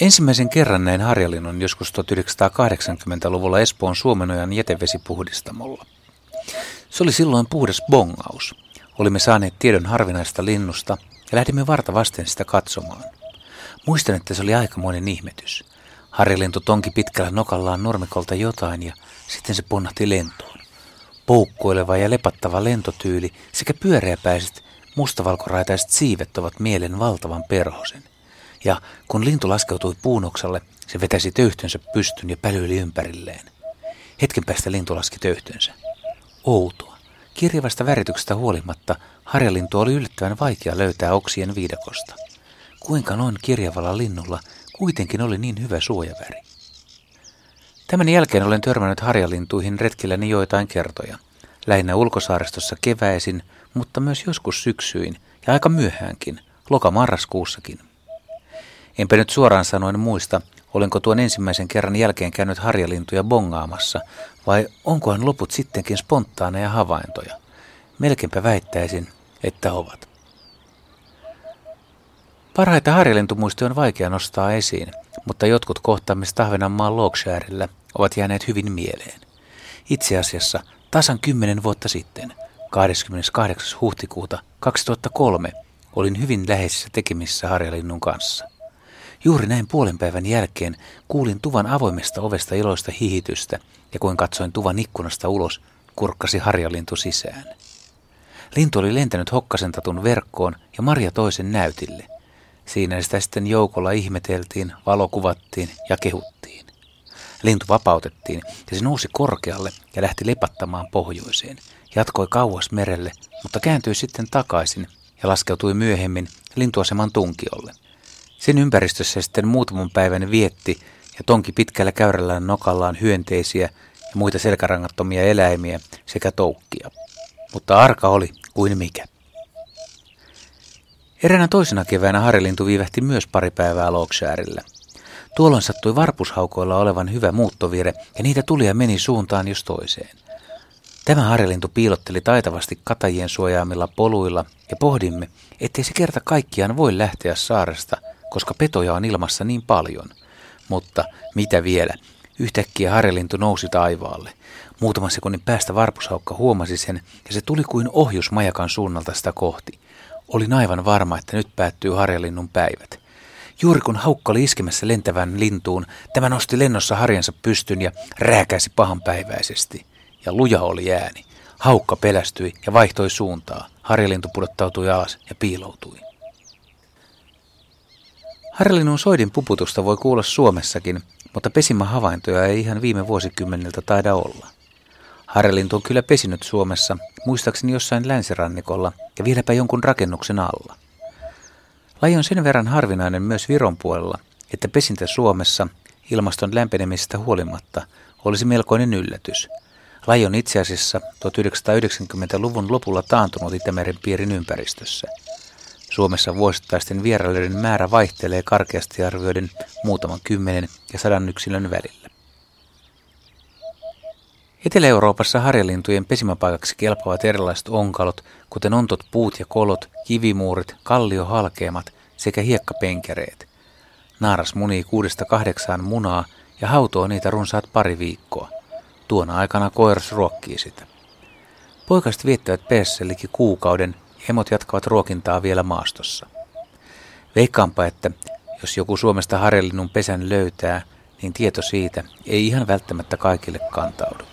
Ensimmäisen kerran näin Harjalinnon joskus 1980-luvulla Espoon Suomenojan jätevesipuhdistamolla. Se oli silloin puhdas bongaus. Olimme saaneet tiedon harvinaista linnusta ja lähdimme varta vasten sitä katsomaan. Muistan, että se oli aikamoinen ihmetys. Harjalintu tonki pitkällä nokallaan normikolta jotain ja sitten se ponnahti lentoon. Poukkoileva ja lepattava lentotyyli sekä pyöreäpäiset mustavalkoraitaiset siivet ovat mielen valtavan perhosen. Ja kun lintu laskeutui puunoksalle, se vetäsi töyhtönsä pystyn ja pälyili ympärilleen. Hetken päästä lintu laski töyhtönsä. Outoa. Kirjavasta värityksestä huolimatta harjalintu oli yllättävän vaikea löytää oksien viidakosta. Kuinka noin kirjavalla linnulla kuitenkin oli niin hyvä suojaväri? Tämän jälkeen olen törmännyt harjalintuihin retkilläni joitain kertoja. Lähinnä ulkosaaristossa keväisin, mutta myös joskus syksyin ja aika myöhäänkin, loka-marraskuussakin. Enpä nyt suoraan sanoen muista, olenko tuon ensimmäisen kerran jälkeen käynyt harjalintuja bongaamassa, vai onkohan loput sittenkin spontaaneja havaintoja. Melkeinpä väittäisin, että ovat. Parhaita harjalintumuistoja on vaikea nostaa esiin, mutta jotkut kohtaamista Ahvenanmaan Logsharella ovat jääneet hyvin mieleen. Itse asiassa tasan kymmenen vuotta sitten, 28. huhtikuuta 2003, olin hyvin läheisissä tekemissä harjalinnun kanssa. Juuri näin puolen päivän jälkeen kuulin tuvan avoimesta ovesta iloista hihitystä ja kun katsoin tuvan ikkunasta ulos, kurkkasi harjalintu sisään. Lintu oli lentänyt hokkasentatun verkkoon ja Maria toisen näytille. Siinä sitä sitten joukolla ihmeteltiin, valokuvattiin ja kehuttiin. Lintu vapautettiin ja se nousi korkealle ja lähti lepattamaan pohjoiseen. Jatkoi kauas merelle, mutta kääntyi sitten takaisin ja laskeutui myöhemmin lintuaseman tunkiolle. Sen ympäristössä sitten muutaman päivän vietti ja tonki pitkällä käyrällään nokallaan hyönteisiä ja muita selkärangattomia eläimiä sekä toukkia. Mutta arka oli kuin mikä. Eräänä toisena keväänä Harilintu viivähti myös pari päivää Lokshaarilla. Tuolloin sattui varpushaukoilla olevan hyvä muuttovire ja niitä tuli ja meni suuntaan jos toiseen. Tämä harjalintu piilotteli taitavasti katajien suojaamilla poluilla ja pohdimme, ettei se kerta kaikkiaan voi lähteä saaresta – koska petoja on ilmassa niin paljon. Mutta mitä vielä? Yhtäkkiä harjalintu nousi taivaalle. Muutaman sekunnin päästä varpushaukka huomasi sen ja se tuli kuin ohjus majakan suunnalta sitä kohti. Olin aivan varma, että nyt päättyy harjalinnun päivät. Juuri kun haukka oli iskemässä lentävän lintuun, tämä nosti lennossa harjansa pystyn ja rääkäisi pahanpäiväisesti. Ja luja oli ääni. Haukka pelästyi ja vaihtoi suuntaa. Harjalintu pudottautui alas ja piiloutui. Harlinnun soidin puputusta voi kuulla Suomessakin, mutta pesimähavaintoja ei ihan viime vuosikymmeniltä taida olla. Harlintu on kyllä pesinyt Suomessa, muistaakseni jossain länsirannikolla ja vieläpä jonkun rakennuksen alla. Laji on sen verran harvinainen myös Viron puolella, että pesintä Suomessa ilmaston lämpenemisestä huolimatta olisi melkoinen yllätys. Laji on itse asiassa 1990-luvun lopulla taantunut Itämeren piirin ympäristössä – Suomessa vuosittaisten vierailijoiden määrä vaihtelee karkeasti arvioiden muutaman kymmenen ja sadan yksilön välillä. Etelä-Euroopassa harjalintujen pesimäpaikaksi kelpaavat erilaiset onkalot, kuten ontot puut ja kolot, kivimuurit, kalliohalkeamat sekä hiekkapenkereet. Naaras munii kuudesta kahdeksaan munaa ja hautoo niitä runsaat pari viikkoa. Tuona aikana koiras ruokkii sitä. Poikaset viettävät peessä liki kuukauden emot jatkavat ruokintaa vielä maastossa. Veikkaanpa, että jos joku Suomesta harjalinnun pesän löytää, niin tieto siitä ei ihan välttämättä kaikille kantaudu.